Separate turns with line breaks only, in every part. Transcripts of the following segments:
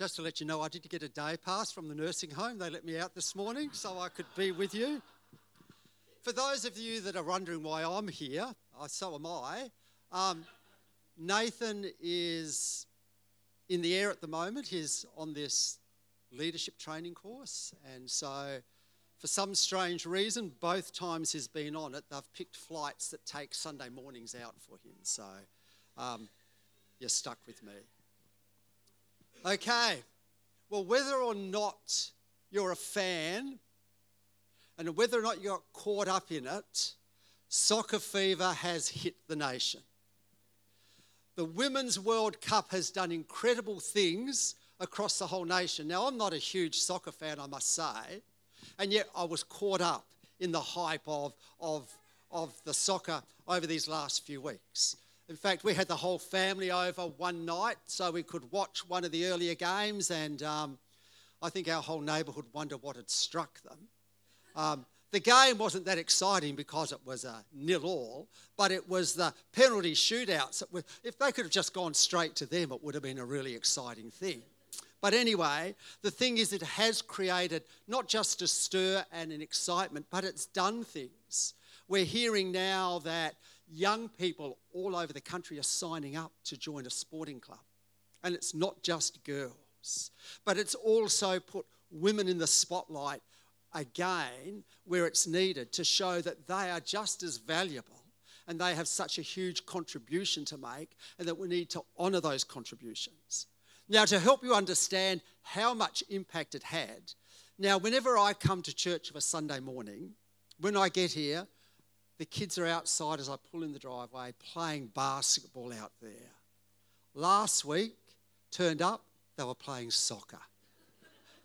Just to let you know, I did get a day pass from the nursing home. They let me out this morning so I could be with you. For those of you that are wondering why I'm here, uh, so am I. Um, Nathan is in the air at the moment. He's on this leadership training course, and so for some strange reason, both times he's been on it, they've picked flights that take Sunday mornings out for him. So um, you're stuck with me. Okay, well, whether or not you're a fan and whether or not you got caught up in it, soccer fever has hit the nation. The Women's World Cup has done incredible things across the whole nation. Now, I'm not a huge soccer fan, I must say, and yet I was caught up in the hype of, of, of the soccer over these last few weeks. In fact, we had the whole family over one night so we could watch one of the earlier games, and um, I think our whole neighbourhood wondered what had struck them. Um, the game wasn't that exciting because it was a nil all, but it was the penalty shootouts. Were, if they could have just gone straight to them, it would have been a really exciting thing. But anyway, the thing is, it has created not just a stir and an excitement, but it's done things. We're hearing now that young people all over the country are signing up to join a sporting club. And it's not just girls, but it's also put women in the spotlight again where it's needed to show that they are just as valuable and they have such a huge contribution to make and that we need to honour those contributions. Now, to help you understand how much impact it had, now, whenever I come to church of a Sunday morning, when I get here, the kids are outside as I pull in the driveway playing basketball out there. Last week, turned up, they were playing soccer.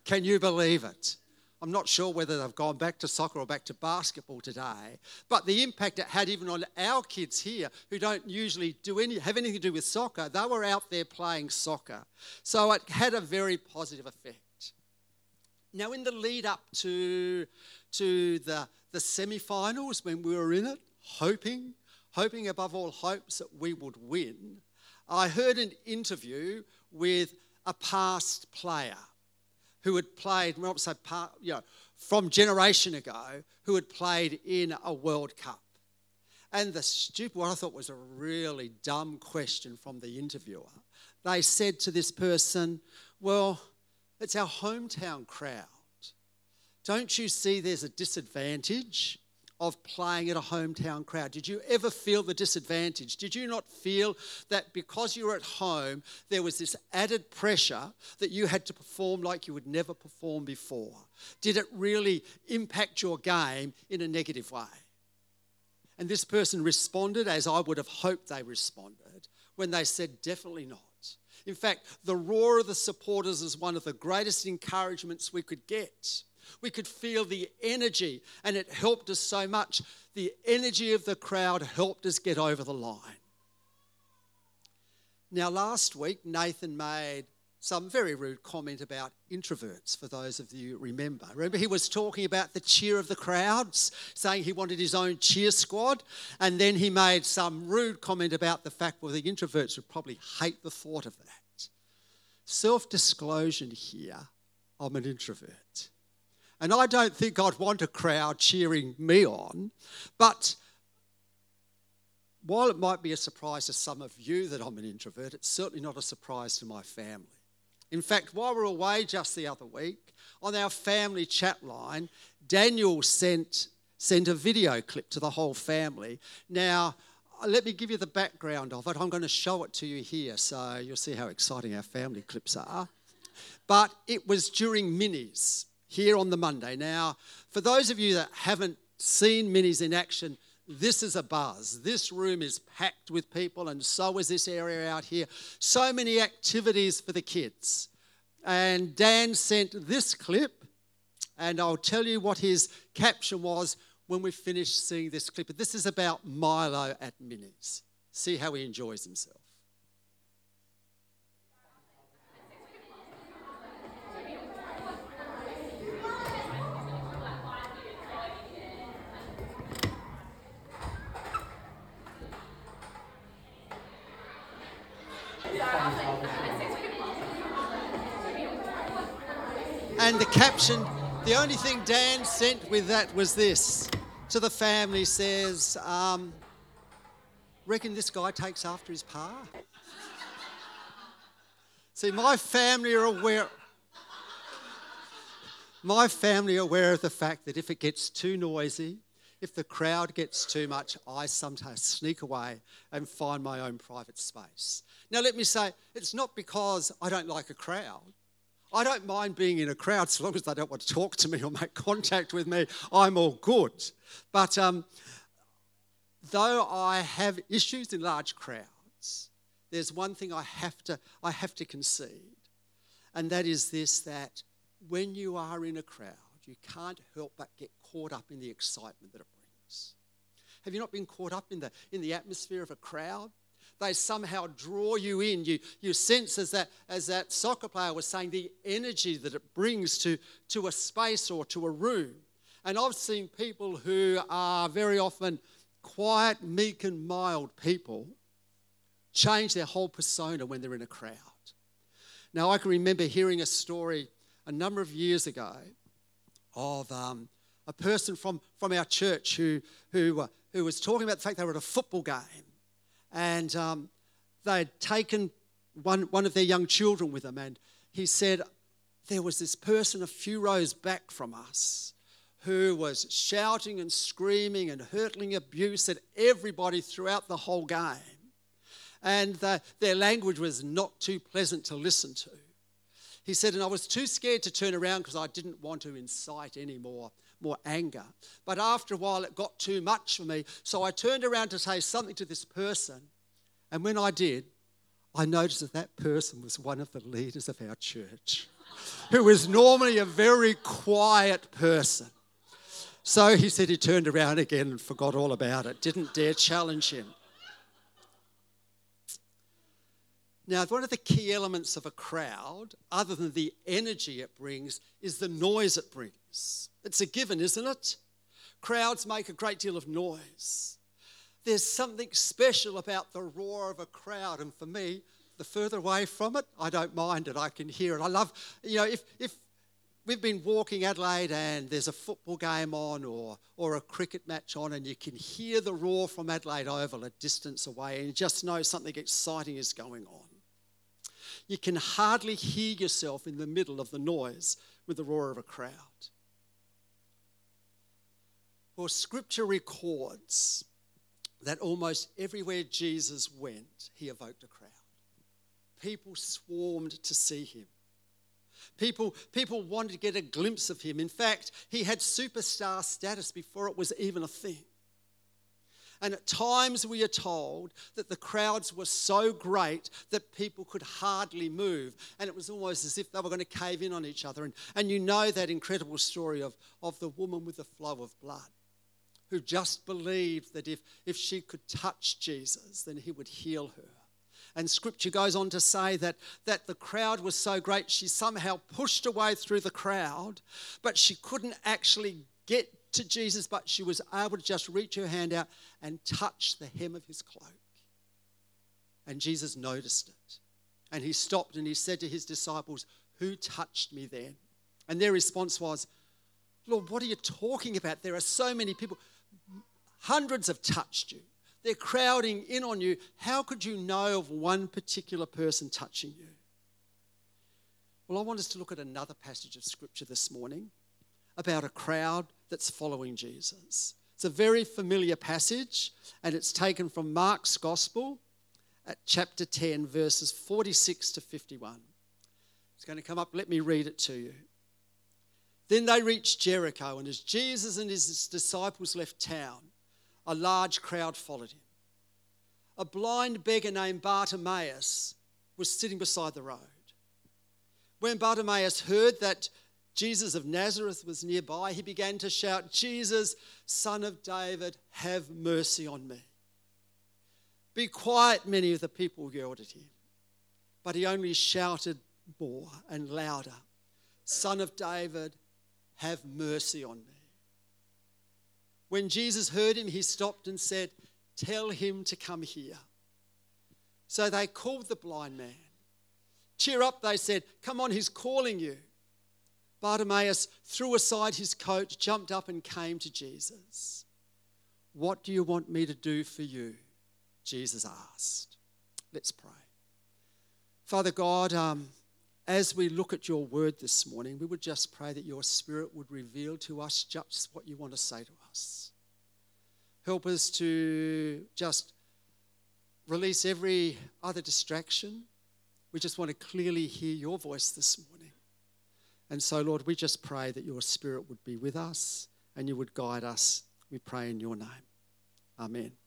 Can you believe it? I'm not sure whether they've gone back to soccer or back to basketball today, but the impact it had even on our kids here who don't usually do any, have anything to do with soccer, they were out there playing soccer. So it had a very positive effect. Now, in the lead up to, to the, the semi finals, when we were in it, hoping, hoping above all hopes that we would win, I heard an interview with a past player who had played, well, say part, you know, from generation ago, who had played in a World Cup. And the stupid, what I thought was a really dumb question from the interviewer, they said to this person, Well, it's our hometown crowd. Don't you see there's a disadvantage of playing at a hometown crowd? Did you ever feel the disadvantage? Did you not feel that because you were at home, there was this added pressure that you had to perform like you would never perform before? Did it really impact your game in a negative way? And this person responded as I would have hoped they responded when they said, definitely not. In fact, the roar of the supporters is one of the greatest encouragements we could get. We could feel the energy, and it helped us so much. The energy of the crowd helped us get over the line. Now, last week, Nathan made some very rude comment about introverts, for those of you remember. Remember, he was talking about the cheer of the crowds, saying he wanted his own cheer squad, and then he made some rude comment about the fact well, the introverts would probably hate the thought of that. Self disclosure here I'm an introvert. And I don't think I'd want a crowd cheering me on. But while it might be a surprise to some of you that I'm an introvert, it's certainly not a surprise to my family. In fact, while we were away just the other week, on our family chat line, Daniel sent, sent a video clip to the whole family. Now, let me give you the background of it. I'm going to show it to you here so you'll see how exciting our family clips are. But it was during minis here on the Monday. Now, for those of you that haven't seen minis in action, this is a buzz. This room is packed with people, and so is this area out here. So many activities for the kids. And Dan sent this clip, and I'll tell you what his caption was when we finished seeing this clip. But this is about Milo at Minis. See how he enjoys himself. And the caption, the only thing Dan sent with that was this to the family says, um, Reckon this guy takes after his pa? See, my family are aware. My family are aware of the fact that if it gets too noisy, if the crowd gets too much, I sometimes sneak away and find my own private space. Now, let me say, it's not because I don't like a crowd. I don't mind being in a crowd so long as they don't want to talk to me or make contact with me. I'm all good. But um, though I have issues in large crowds, there's one thing I have to, I have to concede, and that is this that when you are in a crowd, you can't help but get caught up in the excitement that it brings. Have you not been caught up in the, in the atmosphere of a crowd? They somehow draw you in. You, you sense, as that, as that soccer player was saying, the energy that it brings to, to a space or to a room. And I've seen people who are very often quiet, meek, and mild people change their whole persona when they're in a crowd. Now, I can remember hearing a story a number of years ago of um, a person from, from our church who, who, uh, who was talking about the fact they were at a football game and um, they had taken one, one of their young children with them. And he said, There was this person a few rows back from us who was shouting and screaming and hurtling abuse at everybody throughout the whole game. And the, their language was not too pleasant to listen to. He said, and I was too scared to turn around because I didn't want to incite any more more anger. But after a while, it got too much for me. So I turned around to say something to this person. And when I did, I noticed that that person was one of the leaders of our church, who was normally a very quiet person. So he said he turned around again and forgot all about it, didn't dare challenge him. Now, one of the key elements of a crowd, other than the energy it brings, is the noise it brings. It's a given, isn't it? Crowds make a great deal of noise. There's something special about the roar of a crowd, and for me, the further away from it, I don't mind it. I can hear it. I love, you know, if, if we've been walking Adelaide and there's a football game on or, or a cricket match on, and you can hear the roar from Adelaide Oval a distance away, and you just know something exciting is going on. You can hardly hear yourself in the middle of the noise with the roar of a crowd. Well, scripture records that almost everywhere Jesus went, he evoked a crowd. People swarmed to see him. People, people wanted to get a glimpse of him. In fact, he had superstar status before it was even a thing. And at times we are told that the crowds were so great that people could hardly move. And it was almost as if they were going to cave in on each other. And, and you know that incredible story of, of the woman with the flow of blood who just believed that if, if she could touch Jesus, then he would heal her. And scripture goes on to say that, that the crowd was so great, she somehow pushed away through the crowd, but she couldn't actually get to Jesus, but she was able to just reach her hand out and touch the hem of his cloak. And Jesus noticed it. And he stopped and he said to his disciples, Who touched me then? And their response was, Lord, what are you talking about? There are so many people. Hundreds have touched you. They're crowding in on you. How could you know of one particular person touching you? Well, I want us to look at another passage of scripture this morning about a crowd that's following Jesus. It's a very familiar passage, and it's taken from Mark's Gospel at chapter 10, verses 46 to 51. It's going to come up. Let me read it to you. Then they reached Jericho, and as Jesus and his disciples left town, a large crowd followed him. A blind beggar named Bartimaeus was sitting beside the road. When Bartimaeus heard that Jesus of Nazareth was nearby, he began to shout, Jesus, son of David, have mercy on me. Be quiet, many of the people yelled at him. But he only shouted more and louder, Son of David, have mercy on me. When Jesus heard him, he stopped and said, Tell him to come here. So they called the blind man. Cheer up, they said. Come on, he's calling you. Bartimaeus threw aside his coat, jumped up, and came to Jesus. What do you want me to do for you? Jesus asked. Let's pray. Father God, um, as we look at your word this morning, we would just pray that your spirit would reveal to us just what you want to say to us. Help us to just release every other distraction. We just want to clearly hear your voice this morning. And so, Lord, we just pray that your spirit would be with us and you would guide us. We pray in your name. Amen.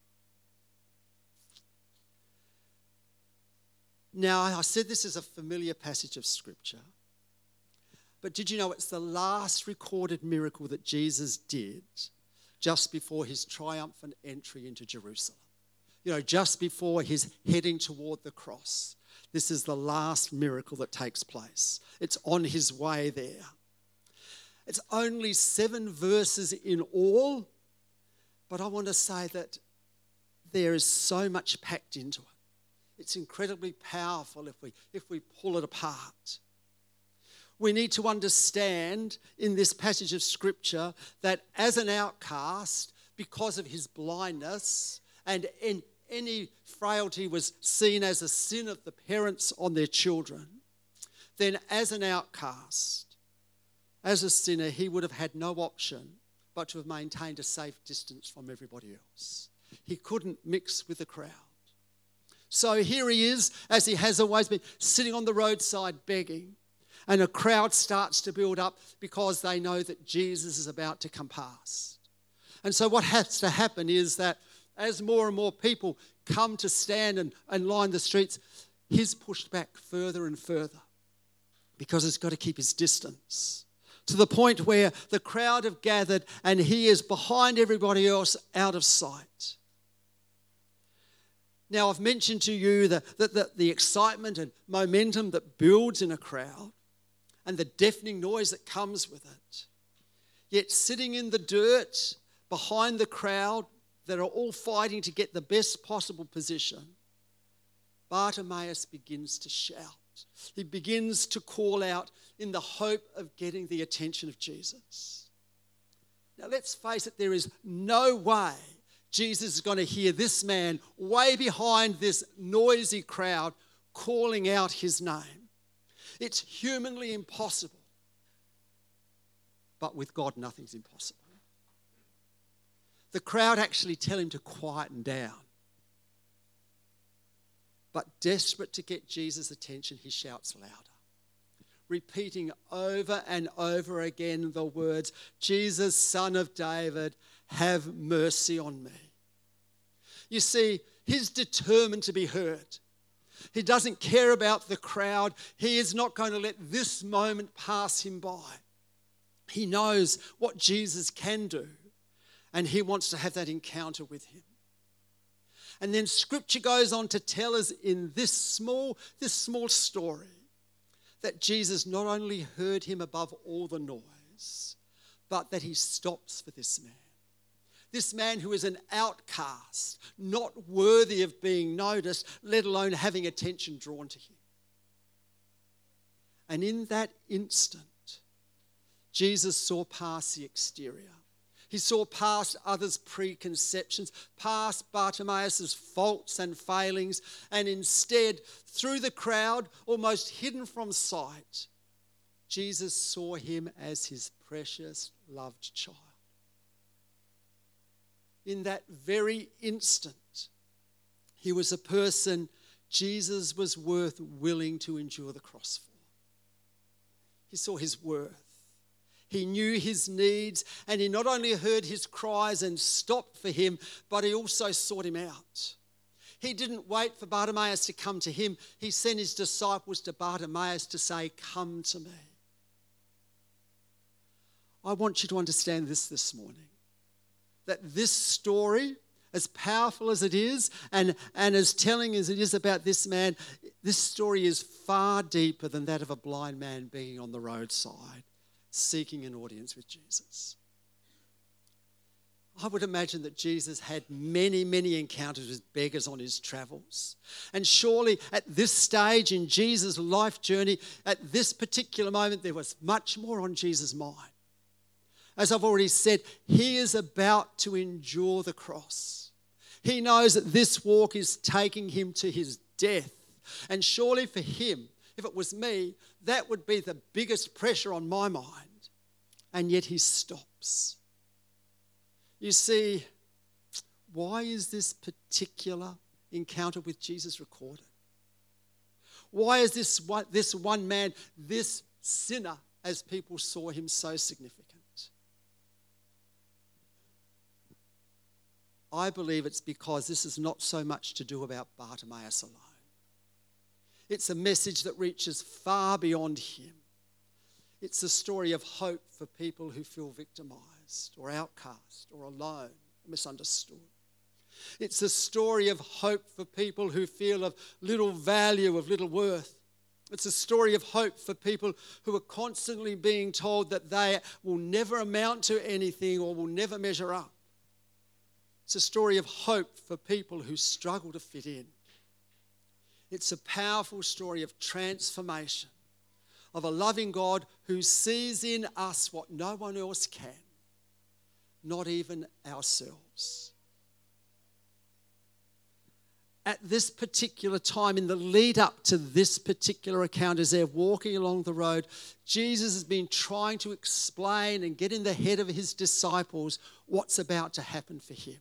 Now, I said this is a familiar passage of Scripture. But did you know it's the last recorded miracle that Jesus did just before his triumphant entry into Jerusalem? You know, just before his heading toward the cross. This is the last miracle that takes place. It's on his way there. It's only seven verses in all, but I want to say that there is so much packed into it. It's incredibly powerful if we, if we pull it apart. We need to understand in this passage of Scripture that as an outcast, because of his blindness and in, any frailty was seen as a sin of the parents on their children, then as an outcast, as a sinner, he would have had no option but to have maintained a safe distance from everybody else. He couldn't mix with the crowd. So here he is, as he has always been, sitting on the roadside begging. And a crowd starts to build up because they know that Jesus is about to come past. And so, what has to happen is that as more and more people come to stand and, and line the streets, he's pushed back further and further because he's got to keep his distance to the point where the crowd have gathered and he is behind everybody else out of sight. Now, I've mentioned to you the, the, the, the, excitement and momentum that builds in a crowd and the deafening noise that comes with it. Yet, sitting in the dirt behind the crowd that are all fighting to get the best possible position, Bartimaeus begins to shout. He begins to call out in the hope of getting the attention of Jesus. Now, let's face it, there is no way Jesus is going to hear this man way behind this noisy crowd calling out his name. It's humanly impossible. But with God, nothing's impossible. The crowd actually tell him to quieten down. But desperate to get Jesus' attention, he shouts louder, repeating over and over again the words, Jesus, son of David, have mercy on me. You see, he's determined to be heard. He doesn't care about the crowd. He is not going to let this moment pass him by. He knows what Jesus can do, and he wants to have that encounter with him. And then scripture goes on to tell us in this small, this small story that Jesus not only heard him above all the noise, but that he stops for this man. This man who is an outcast, not worthy of being noticed, let alone having attention drawn to him. And in that instant, Jesus saw past the exterior. He saw past others' preconceptions, past Bartimaeus' faults and failings, and instead, through the crowd, almost hidden from sight, Jesus saw him as his precious, loved child in that very instant, he was a person Jesus was worth willing to endure the cross for. He saw his worth. He knew his needs, and he not only heard his cries and stopped for him, but he also sought him out. He didn't wait for Bartimaeus to come to him, he sent his disciples to Bartimaeus to say, Come to me. I want you to understand this this morning that this story, as powerful as it is and, and as telling as it is about this man, this story is far deeper than that of a blind man being on the roadside seeking an audience with Jesus. I would imagine that Jesus had many, many encounters with beggars on his travels. And surely at this stage in Jesus' life journey, at this particular moment, there was much more on Jesus' mind. As I've already said, he is about to endure the cross. He knows that this walk is taking him to his death. And surely for him, if it was me, that would be the biggest pressure on my mind. And yet he stops you see, why is this particular encounter with Jesus recorded? Why is this one, this one man, this sinner, as people saw him, so significant? I believe it's because this is not so much to do about Bartimaeus alone. It's a message that reaches far beyond him. It's a story of hope for people who feel victimized or outcast or alone, misunderstood. It's a story of hope for people who feel of little value, of little worth. It's a story of hope for people who are constantly being told that they will never amount to anything or will never measure up. It's a story of hope for people who struggle to fit in. It's a powerful story of transformation, of a loving God who sees in us what no one else can not even ourselves. At this particular time, in the lead up to this particular account, as they're walking along the road, Jesus has been trying to explain and get in the head of his disciples what's about to happen for him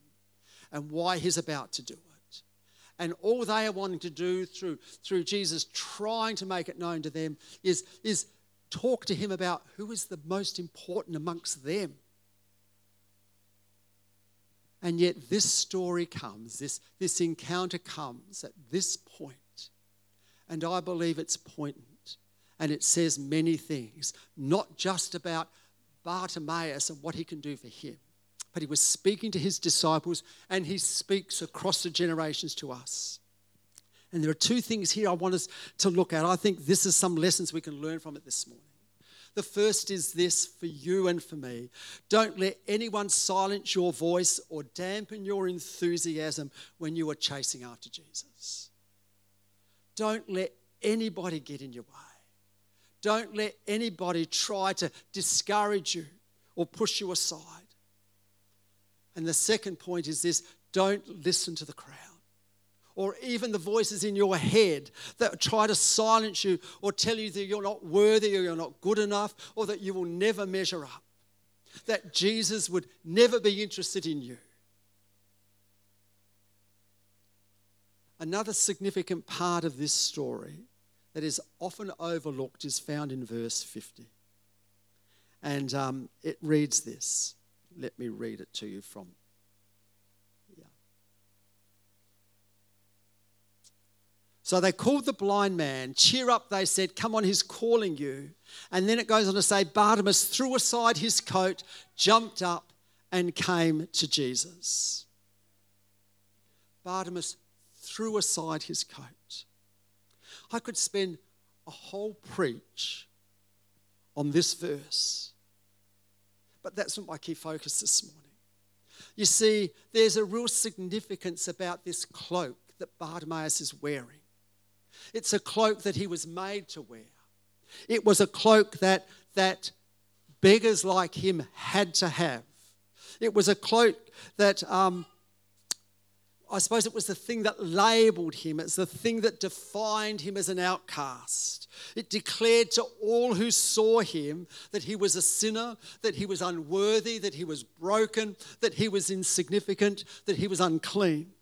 and why he's about to do it. And all they are wanting to do through, through Jesus trying to make it known to them is, is talk to him about who is the most important amongst them and yet, this story comes, this, this encounter comes at this point, and I believe it's poignant. And it says many things, not just about Bartimaeus and what he can do for him, but he was speaking to his disciples, and he speaks across the generations to us. And there are two things here I want us to look at. I think this is some lessons we can learn from it this morning. The first is this for you and for me. Don't let anyone silence your voice or dampen your enthusiasm when you are chasing after Jesus. Don't let anybody get in your way. Don't let anybody try to discourage you or push you aside. And the second point is this don't listen to the crowd or even the voices in your head that try to silence you or tell you that you're not worthy or you're not good enough or that you will never measure up. That Jesus would never be interested in you. Another significant part of this story that is often overlooked is found in verse 50. And um, it reads this. Let me read it to you from Yeah. So they called the blind man. Cheer up, they said. Come on, he's calling you. And then it goes on to say Bartimaeus threw aside his coat, jumped up, and came to Jesus. Bartimaeus threw aside his coat. I could spend a whole preach on this verse, but that's not my key focus this morning. You see, there's a real significance about this cloak that Bartimaeus is wearing. It's a cloak that he was made to wear. It was a cloak that, that beggars like him had to have. It was a cloak that, um, I suppose it was the thing that labeled him, it's the thing that defined him as an outcast. It declared to all who saw him that he was a sinner, that he was unworthy, that he was broken, that he was insignificant, that he was unclean.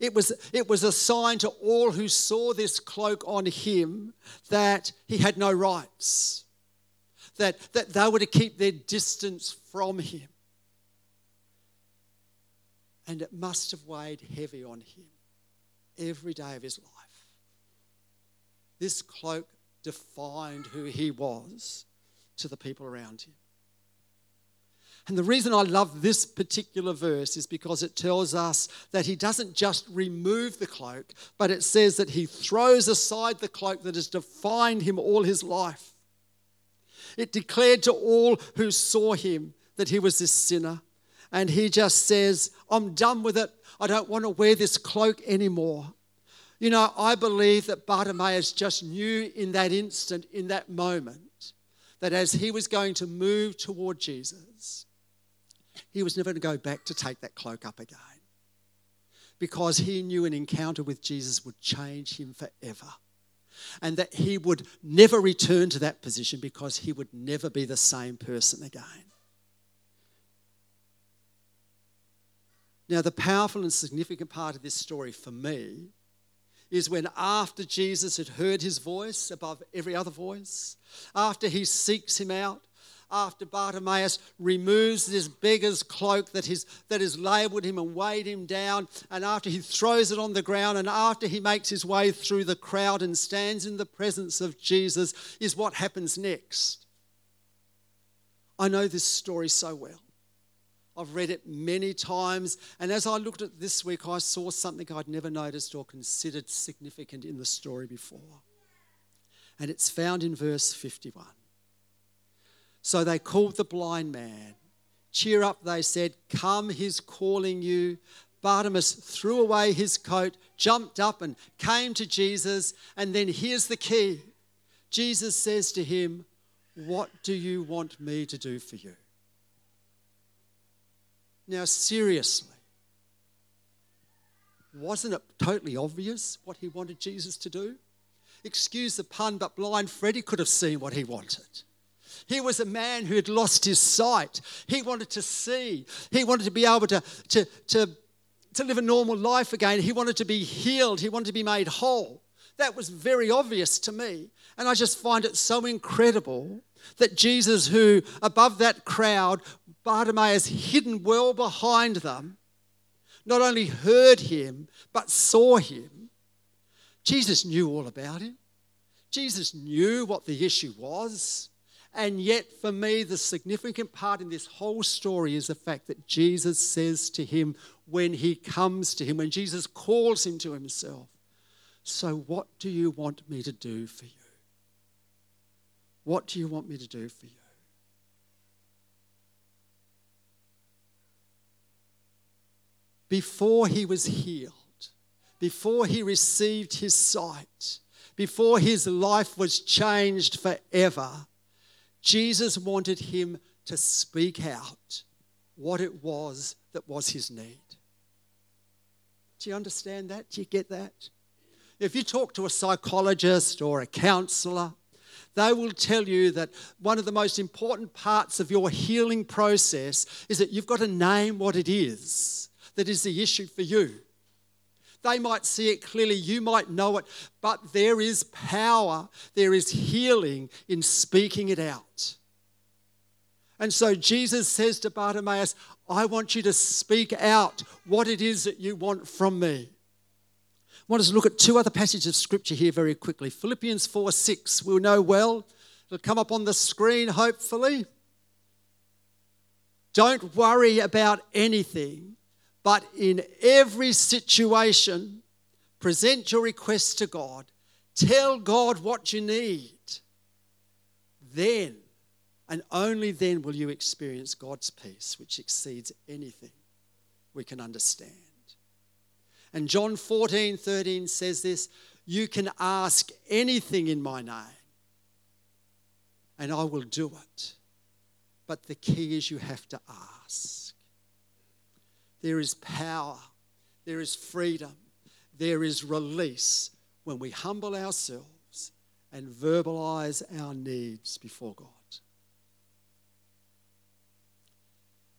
It was, it was a sign to all who saw this cloak on him that he had no rights, that, that they were to keep their distance from him. And it must have weighed heavy on him every day of his life. This cloak defined who he was to the people around him. And the reason I love this particular verse is because it tells us that he doesn't just remove the cloak, but it says that he throws aside the cloak that has defined him all his life. It declared to all who saw him that he was this sinner and he just says, I'm done with it. I don't want to wear this cloak anymore. You know, I believe that Bartimaeus just knew in that instant, in that moment, that as he was going to move toward Jesus, he was never going to go back to take that cloak up again. Because he knew an encounter with Jesus would change him forever. And that he would never return to that position because he would never be the same person again. Now, the powerful and significant part of this story for me is when, after Jesus had heard his voice above every other voice, after he seeks him out, after Bartimaeus removes this beggar's cloak that, is, that has labeled him and weighed him down, and after he throws it on the ground, and after he makes his way through the crowd and stands in the presence of Jesus, is what happens next. I know this story so well. I've read it many times. And as I looked at this week, I saw something I'd never noticed or considered significant in the story before. And it's found in verse 51. So they called the blind man. Cheer up, they said. Come, he's calling you. Bartimaeus threw away his coat, jumped up, and came to Jesus. And then here's the key Jesus says to him, What do you want me to do for you? Now, seriously, wasn't it totally obvious what he wanted Jesus to do? Excuse the pun, but blind Freddie could have seen what he wanted. He was a man who had lost his sight. He wanted to see. He wanted to be able to, to, to, to live a normal life again. He wanted to be healed. He wanted to be made whole. That was very obvious to me. And I just find it so incredible that Jesus, who above that crowd Bartimaeus, hidden well behind them, not only heard him, but saw him. Jesus knew all about him. Jesus knew what the issue was. And yet, for me, the significant part in this whole story is the fact that Jesus says to him when he comes to him, when Jesus calls him to himself, So, what do you want me to do for you? What do you want me to do for you? Before he was healed, before he received his sight, before his life was changed forever, Jesus wanted him to speak out what it was that was his need. Do you understand that? Do you get that? If you talk to a psychologist or a counselor, they will tell you that one of the most important parts of your healing process is that you've got to name what it is that is the issue for you. They might see it clearly, you might know it, but there is power, there is healing in speaking it out. And so Jesus says to Bartimaeus, I want you to speak out what it is that you want from me. I want us to look at two other passages of scripture here very quickly. Philippians 4 6, we'll know well. It'll come up on the screen, hopefully. Don't worry about anything, but in every situation, present your request to God. Tell God what you need. Then, and only then, will you experience God's peace, which exceeds anything we can understand. And John 14 13 says this You can ask anything in my name, and I will do it. But the key is you have to ask. There is power, there is freedom, there is release when we humble ourselves and verbalize our needs before God.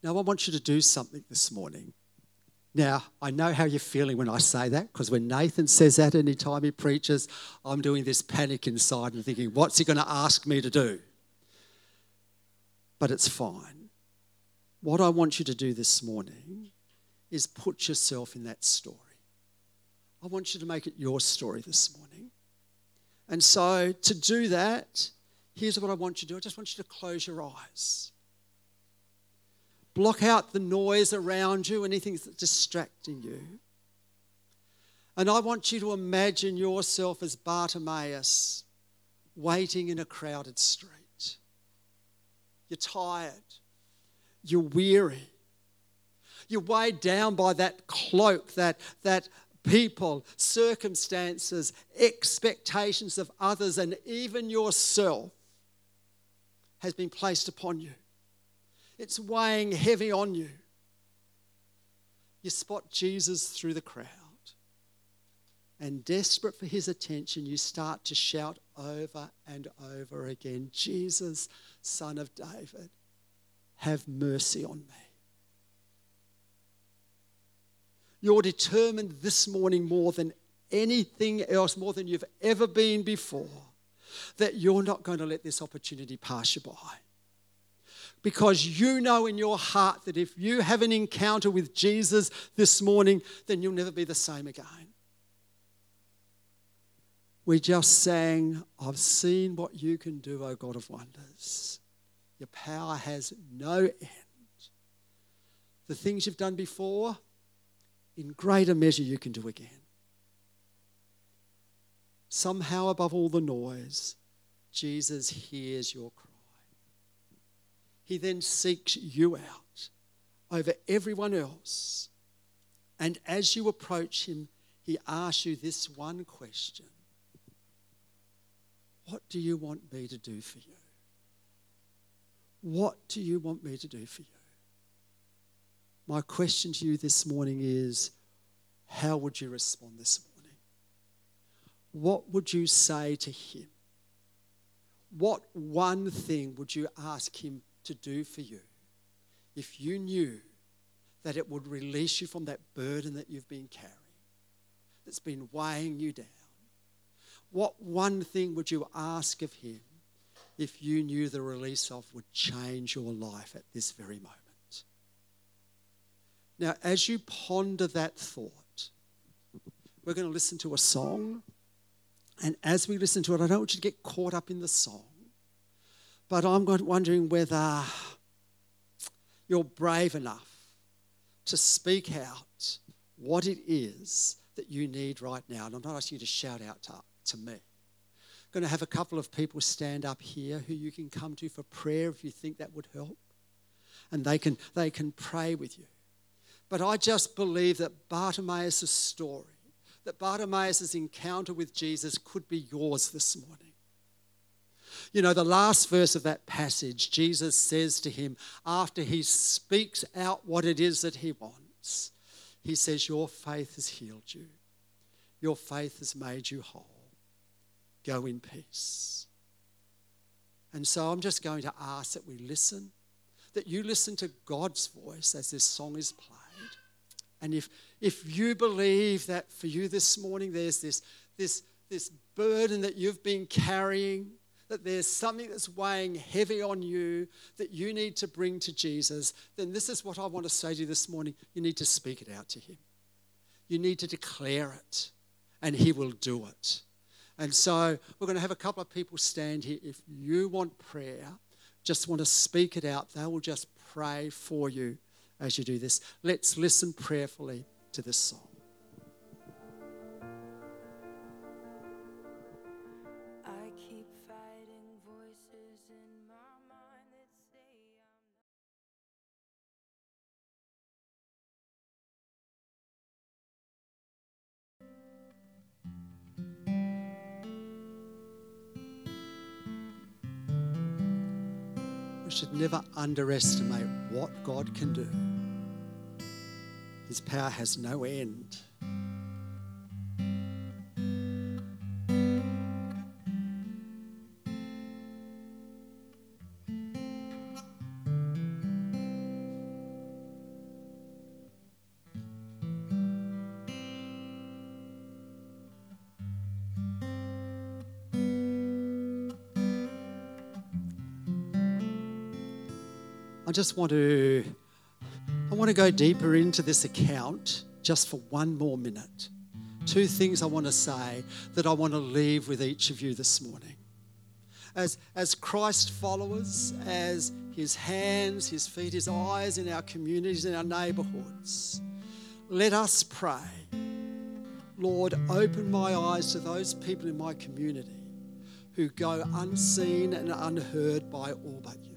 Now, I want you to do something this morning. Now, I know how you're feeling when I say that, because when Nathan says that anytime he preaches, I'm doing this panic inside and thinking, what's he going to ask me to do? But it's fine. What I want you to do this morning is put yourself in that story. I want you to make it your story this morning. And so, to do that, here's what I want you to do I just want you to close your eyes. Block out the noise around you, anything that's distracting you. And I want you to imagine yourself as Bartimaeus waiting in a crowded street. You're tired, you're weary, You're weighed down by that cloak, that, that people, circumstances, expectations of others, and even yourself has been placed upon you. It's weighing heavy on you. You spot Jesus through the crowd, and desperate for his attention, you start to shout over and over again Jesus, Son of David, have mercy on me. You're determined this morning more than anything else, more than you've ever been before, that you're not going to let this opportunity pass you by. Because you know in your heart that if you have an encounter with Jesus this morning, then you'll never be the same again. We just sang, I've seen what you can do, O God of wonders. Your power has no end. The things you've done before, in greater measure you can do again. Somehow, above all the noise, Jesus hears your cry. He then seeks you out over everyone else. And as you approach him, he asks you this one question What do you want me to do for you? What do you want me to do for you? My question to you this morning is how would you respond this morning? What would you say to him? What one thing would you ask him to do for you if you knew that it would release you from that burden that you've been carrying, that's been weighing you down? What one thing would you ask of him if you knew the release of would change your life at this very moment? Now, as you ponder that thought, we're going to listen to a song. And as we listen to it, I don't want you to get caught up in the song, but I'm wondering whether you're brave enough to speak out what it is that you need right now. And I'm not asking you to shout out to, to me. I'm going to have a couple of people stand up here who you can come to for prayer if you think that would help. And they can, they can pray with you. But I just believe that Bartimaeus' story, that Bartimaeus' encounter with Jesus could be yours this morning. You know, the last verse of that passage, Jesus says to him, after he speaks out what it is that he wants, he says, Your faith has healed you, your faith has made you whole. Go in peace. And so I'm just going to ask that we listen, that you listen to God's voice as this song is played. And if, if you believe that for you this morning there's this, this, this burden that you've been carrying, that there's something that's weighing heavy on you that you need to bring to Jesus, then this is what I want to say to you this morning. You need to speak it out to Him. You need to declare it, and He will do it. And so we're going to have a couple of people stand here. If you want prayer, just want to speak it out, they will just pray for you as you do this. Let's listen prayerfully to this song. Never underestimate what God can do. His power has no end. I just want to I want to go deeper into this account just for one more minute. Two things I want to say that I want to leave with each of you this morning. As, as Christ followers, as his hands, his feet, his eyes in our communities, in our neighborhoods, let us pray. Lord, open my eyes to those people in my community who go unseen and unheard by all but you.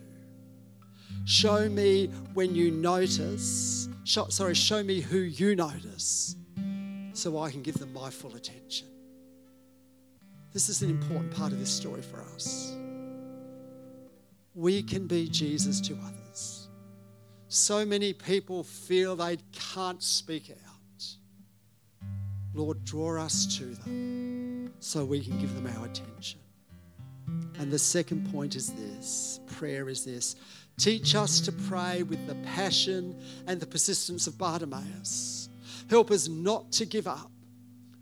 Show me when you notice, show, sorry, show me who you notice so I can give them my full attention. This is an important part of this story for us. We can be Jesus to others. So many people feel they can't speak out. Lord, draw us to them so we can give them our attention. And the second point is this prayer is this teach us to pray with the passion and the persistence of Bartimaeus. Help us not to give up.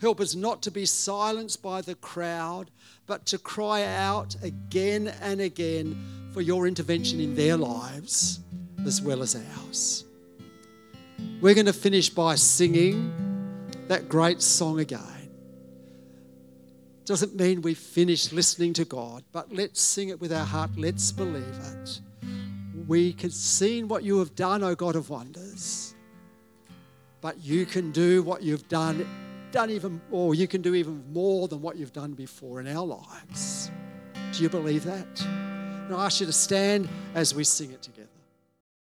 Help us not to be silenced by the crowd, but to cry out again and again for your intervention in their lives as well as ours. We're going to finish by singing that great song again. Doesn't mean we finish listening to God, but let's sing it with our heart. Let's believe it. We can see what you have done, O God of wonders, but you can do what you've done, done even more. You can do even more than what you've done before in our lives. Do you believe that? And I ask you to stand as we sing it together.